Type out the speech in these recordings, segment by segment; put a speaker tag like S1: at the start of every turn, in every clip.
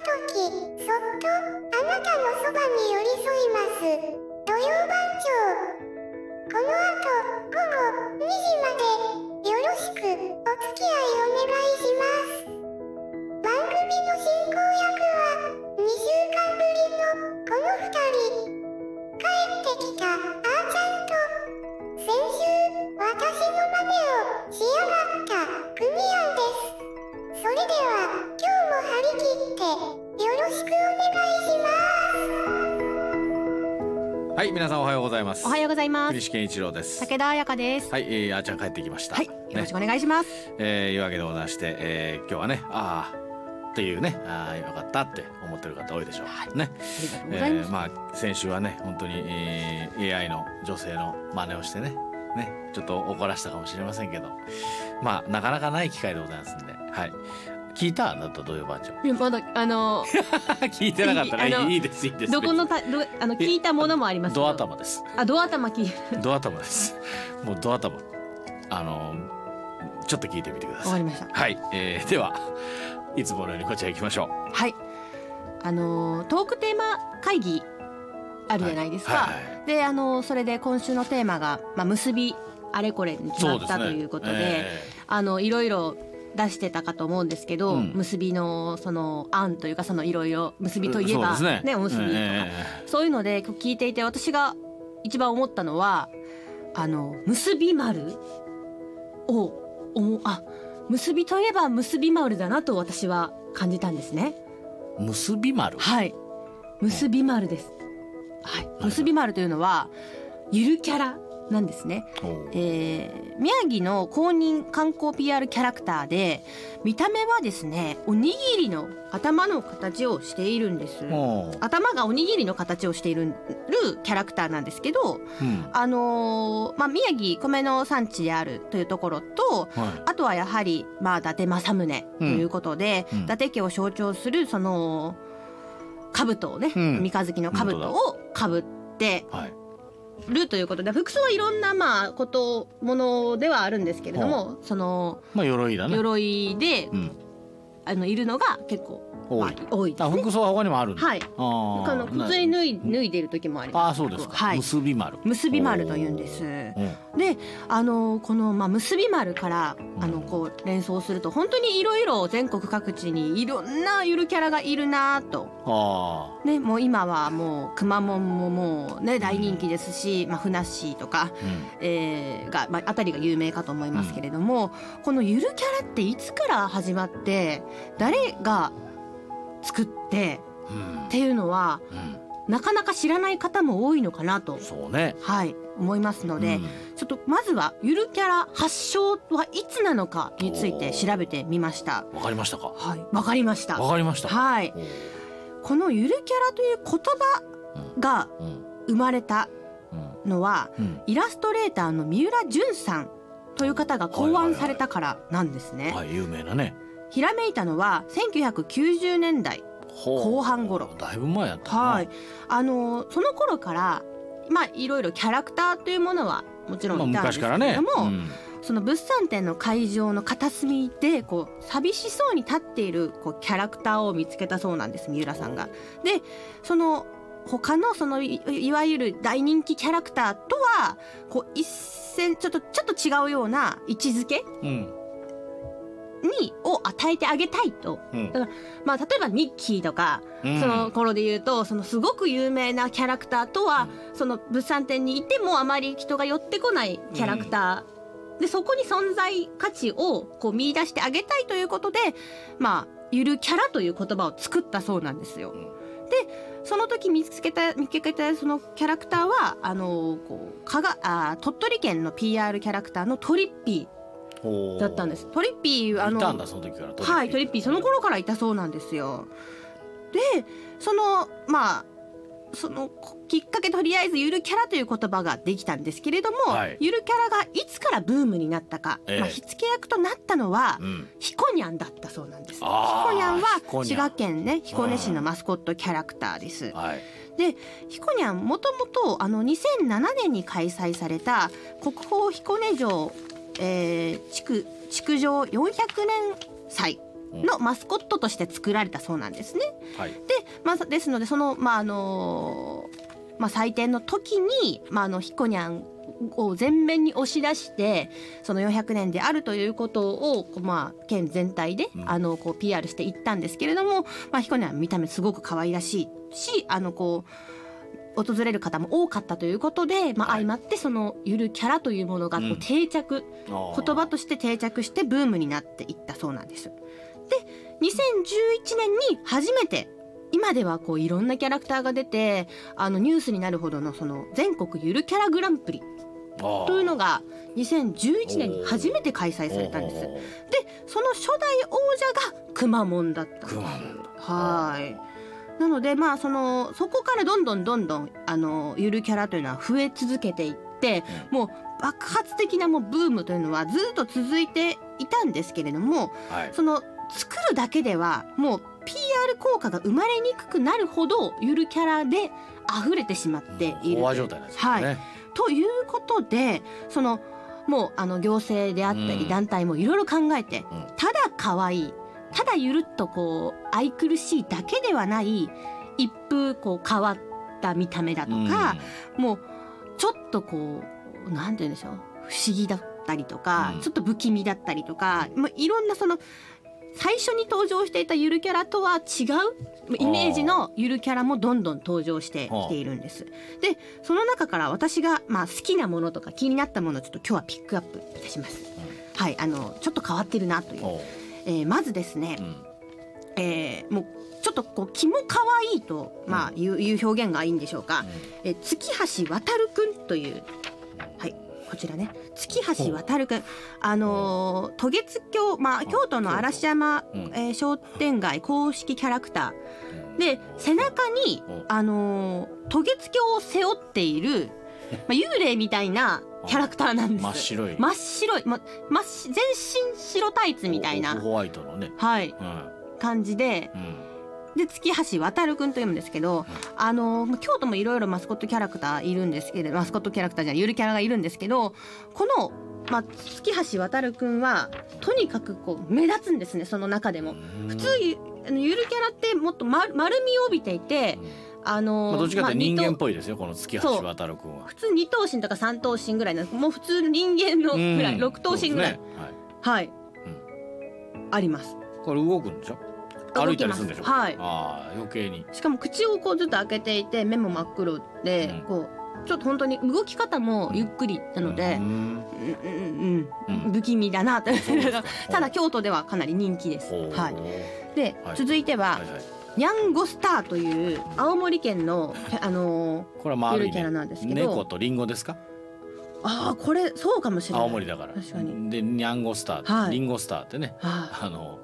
S1: のひときそっとあなたのそばに寄り添います。土曜番長この後午後2時までよろしくお付き合いお願いします。番組の進行はい
S2: 皆さんおはようございます。
S3: おはようございます。
S2: 栗。健一郎です。
S3: 武田彩香です。
S2: はい、えー、あーちゃん帰ってきました。
S3: はい、よろしく
S2: ね
S3: お願いします。
S2: えー、いうわけでございまして、えー、今日はねああっていうねああよかったって思ってる方多いでしょう、
S3: はい。
S2: ね。
S3: ます。
S2: えーまあ先週はね本当に、えー、AI の女性の真似をしてねねちょっと怒らせたかもしれませんけど。まあなかなかない機会でございますんで。はい聞いた？あなたどういう番長
S3: いやまだあの
S2: 聞いてなかったらい
S3: い
S2: ですいいです。
S3: どこのたどあの聞いたものもありますけど。
S2: ド頭です。
S3: あドア頭聞い
S2: ド頭です。もうド頭。あのちょっと聞いてみてください。
S3: わかりました。
S2: はい、えー、ではいつものようにこちら行きましょう。
S3: はい。あのトークテーマ会議あるじゃないですか。
S2: はいはい
S3: であのそれで今週のテーマがまあ結びあれこれに決まったということで、
S2: え
S3: あのいろいろ出してたかと思うんですけど、
S2: うん。
S3: 結びのその案というかそのいろいろ結
S2: ー
S3: びといえば
S2: そうですね。
S3: お結びとか、
S2: え
S3: そういうので今日聞いていて私が一番思ったのはあの結び丸を思うあ結びといえば結び丸だなと私は感じたんですね。
S2: ー結び丸？
S3: はい。結び丸です。はい。
S2: はい。
S3: 結び丸というのはゆるキャラなんですね。えー宮城の公認観光 PR キャラクターで見た目はですねおにぎりの頭の形をしているんです。頭がおにぎりの形をしているキャラクターなんですけど、
S2: うん。
S3: あのーまあ、宮城米の産地であるというところと
S2: は
S3: あとはやはり、まあ、伊達政宗ということで、
S2: うん。うん。
S3: 伊達家を象徴するその兜をね、
S2: うん。
S3: 三日月の兜をかぶって
S2: いはい
S3: るということで服装はいろんなまあことものではあるんですけれども、その
S2: まあ鎧だね。
S3: 鎧で
S2: うん。
S3: あのいるのが結構、まあ、多いですね。
S2: あ服装は他にもある
S3: はい。
S2: あー
S3: あの普通に脱い脱いでる時もあり
S2: あ
S3: ます。
S2: あそうですか、
S3: はい。
S2: 結び丸
S3: 結び丸と言うんです。
S2: うん
S3: で、あのこのまあ結び丸からあのこう連想すると本当にいろいろ全国各地にいろんなゆるキャラがいるなと。
S2: あ
S3: ね、もう今はもうくまモンももうね大人気ですし、まあふなっしーとか、
S2: あうん。
S3: えーがまああたりが有名かと思いますけれども、このゆるキャラっていつから始まって誰が作って
S2: うん。
S3: っていうのは
S2: うん。
S3: なかなか知らない方も多いのかなと
S2: そうね。
S3: はい思いますので、
S2: うん。
S3: ちょっとまずはゆるキャラ発祥はいつなのかについて調べてみました。
S2: わかりましたか？
S3: はい、わかりました。
S2: わかりました。
S3: はい、このゆるキャラという言葉が
S2: うん。
S3: 生まれた
S2: うん
S3: のは
S2: うん。
S3: イラストレーターの三浦淳さんという方が考案されたからなんですね。
S2: はい。有名なね
S3: ひらめいたのは1990年代後半頃。
S2: だいぶ前やったな。
S3: はい、あのその頃からまあいろいろキャラクターというものはもちろ
S2: まあ
S3: んいたんですけ
S2: 昔からね。
S3: れども、
S2: うん。
S3: その物産展の会場の片隅でこう寂しそうに立っているこうキャラクターを見つけたそうなんです三浦さんが。でその他のそのいいわゆる大人気キャラクターとはこう一線ちょっとちょっと違うような位置づけ
S2: うん
S3: にを与えてあげたいと。
S2: うん。
S3: まあ例えばミッキーとか
S2: うん。
S3: その頃で言うとそのすごく有名なキャラクターとは、その物産展にいてもあまり人が寄ってこないキャラクター、でそこに存在価値をこう見出してあげたいということでまあゆるキャラという言葉を作ったそうなんですよ。
S2: うん。
S3: でその時見つけた見つけたそのキャラクターはあのこうかがあ鳥取県の PR キャラクターのトリッピーだったんです。トリッピーあの
S2: いたんだその時から
S3: はい、トリッピーその頃からいたそうなんですよ。でそのまあそのきっかけとりあえずゆるキャラという言葉ができたんですけれども、
S2: はい
S3: ゆるキャラがいつからブームになったか、
S2: ええ
S3: まあ、火付け役となったのは、
S2: うん
S3: ヒコニャンだったそうなんです。ヒ
S2: あー
S3: コニャン
S2: ヒコニャン
S3: は滋賀県ね彦根市のマスコットキャラクターです。
S2: はい
S3: でヒコニャンもともとあの2007年に開催された国宝彦根城えー、築築城400年祭のマスコットとして作られたそうなんですね。
S2: はい。
S3: で、まあ、ですのでその、まああのまあ、祭典の時に、まあ、あのひこにゃんを前面に押し出してその400年であるということを、まあ、県全体で、
S2: うん。
S3: あのこう PR していったんですけれども、まあ、ひこにゃん見た目すごく可愛らしいしあのこう訪れる方も多かったということで、まあ、
S2: はい。
S3: 相まってそのゆるキャラというものがこ
S2: うん。
S3: う定着、
S2: あー。
S3: 言葉として定着してブームになっていったそうなんです。で2011年に初めて今ではこういろんなキャラクターが出てあのニュースになるほどのその全国ゆるキャラグランプリというのが2011年に初めて開催されたんです。でその初代王者がくまモンだった。はいなのでまあそのそこからどんどんどんどんあのゆるキャラというのは増え続けていって、もう爆発的なもうブームというのはずっと続いていたんですけれども
S2: はい。
S3: その作るだけではもう PR 効果が生まれにくくなるほどゆるキャラで溢れてしまっている
S2: 状態ですよね、
S3: はい。ということでそのもうあの行政であった
S2: うん。
S3: り団体もいろいろ考えて、
S2: うん。
S3: ただ可愛いただゆるっとこう愛くるしいだけではない一風こう変わった見た目だとか、もうちょっとこうなんて言うんでしょう不思議だったりとか、
S2: うん。
S3: ちょっと不気味だったりとか、まあ、いろんなその最初に登場していたゆるキャラとは違うイメージのゆるキャラもどんどん登場してきているんです。でその中から私がまあ好きなものとか気になったものをちょっと今日はピックアップいたします。はいあのちょっと変わってるなというえーまずですね、
S2: うん。
S3: えーもうちょっとこう気も可愛いと、まあ、いういう表現がいいんでしょうか、えー月橋渡くんというはいこちらね。月橋渡くんあのー渡月橋、まあ、京都の嵐山、
S2: うん。
S3: えー商店街公式キャラクター。で背中に
S2: う。ん
S3: あのー渡月橋を背負っている、まあ、幽霊みたいなキャラクターなんです
S2: 真っ白い
S3: 真っ白い、ま、真っし全身白タイツみたいな
S2: ホワイトのね、
S3: はい
S2: うん
S3: 感じで
S2: うん
S3: で月橋渡くんと読むんですけど、あのまあ京都もいろいろマスコットキャラクターいるんですけどマスコットキャラクターじゃゆるキャラがいるんですけどこの、まあ、月橋渡くんはとにかくこう目立つんですねその中でも。普通ゆるキャラってもっと丸丸みを帯びていてあの
S2: まあ、どっちかというと人間っ
S3: まあ
S2: ぽいですよ、この月橋渡る君は。
S3: 普通二頭身とか三頭身ぐらいなんですもう普通の人間のぐらい、
S2: うん。
S3: 六頭身ぐらい、
S2: そうですね。
S3: はい、あります。
S2: はい、これ動くんでしょ？歩いたりするんでしょ？
S3: はい。
S2: ああ余計に。
S3: しかも口をこうずっと開けていて目も真っ黒で、
S2: うん。
S3: こうちょっと本当に動き方もゆっくりなので
S2: う、ん。
S3: うんうん
S2: う
S3: うん。ん、不気味だなと。ただ京都ではかなり人気です。はい、で、
S2: はい。
S3: 続いては、
S2: はいはい
S3: ニャンゴスターという青森県のあのー
S2: これはまあある意
S3: ゆるキャラ
S2: 味
S3: なんですけど。
S2: 猫とリンゴですか？
S3: ああこれそうかもしれない。
S2: 青森だから。
S3: 確かに。
S2: でニャンゴスター、
S3: はい。
S2: リンゴスターってね
S3: は
S2: あの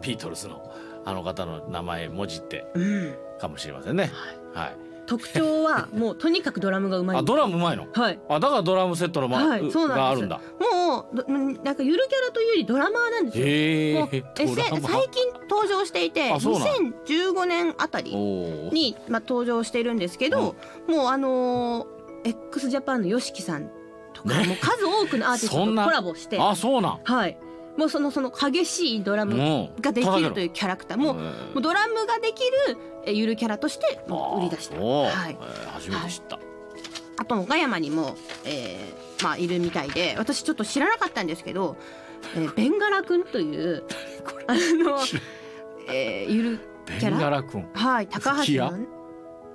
S2: ビートルズのあの方の名前もじって
S3: い、うん、
S2: かもしれませんね。はい。
S3: 特徴はもうとにかくドラムがうまい。
S2: あドラムうまいの？
S3: はい。
S2: あだからドラムセットの、ま
S3: はいそうなん
S2: があるんだ。
S3: もうどなんかゆるキャラというよりドラマーなんですよ。もう
S2: へえ
S3: 最近登場していて
S2: あそうなん。
S3: 2015年あたりに、まあ、登場しているんですけど、もうあのー、x ジャパンの YOSHIKI さんとか、
S2: ね。
S3: もう数多くのアーティストとコラボして。
S2: あそうなん。
S3: はい。もうそのその激しいドラムができると
S2: う
S3: いうキャラクター。もうもうドラムができるえゆるキャラとして売り出した、
S2: お
S3: はい、
S2: 初めて知った、
S3: あと岡山にも、えーまあ、いるみたいで私ちょっと知らなかったんですけど、えーベンガラ君という あの、えーゆる
S2: ベンガラ君。
S3: はい高橋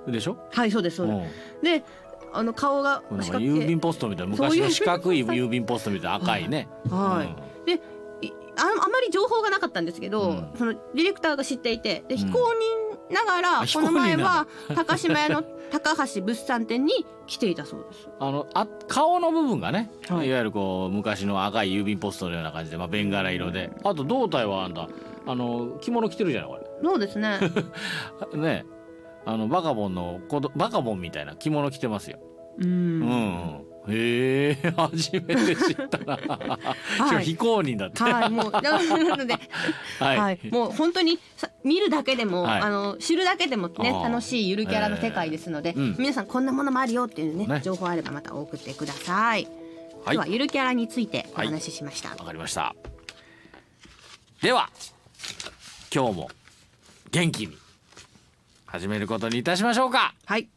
S3: の
S2: でしょ？
S3: はいそうですそうです、であの顔が
S2: 郵便ポストみたいな昔の四角い郵便ポストみたいな赤いね。
S3: はい。でいああまり情報がなかったんですけど、
S2: うん。
S3: そのディレクターが知っていてで
S2: うん。
S3: 非公認ながら、
S2: あ
S3: この前は高島屋の 高橋物産展に来ていたそうです。
S2: あのあ顔の部分がね、
S3: はい
S2: い、わゆるこう昔の赤い郵便ポストのような感じで、まあ、ベンガラ色であと胴体はあんたあの着物着てるじゃない？こ
S3: そうですね。
S2: れ ねあのバカボンのバカボンみたいな着物着てますよ。
S3: う
S2: うん、
S3: ん。
S2: へえ初めて知ったな。しかも非公認だって。
S3: はい、もうななので、
S2: はい、
S3: はい、もう本当にさ見るだけでも、
S2: はい。
S3: あの知るだけでもね楽しいゆるキャラの世界ですので、
S2: えー。うん。
S3: 皆さんこんなものもあるよっていうね
S2: ね。
S3: 情報あればまた送ってください。今日はゆるキャラについてお
S2: はい
S3: 話ししました、
S2: わかりました。では今日も元気に始めることにいたしましょうか。
S3: はい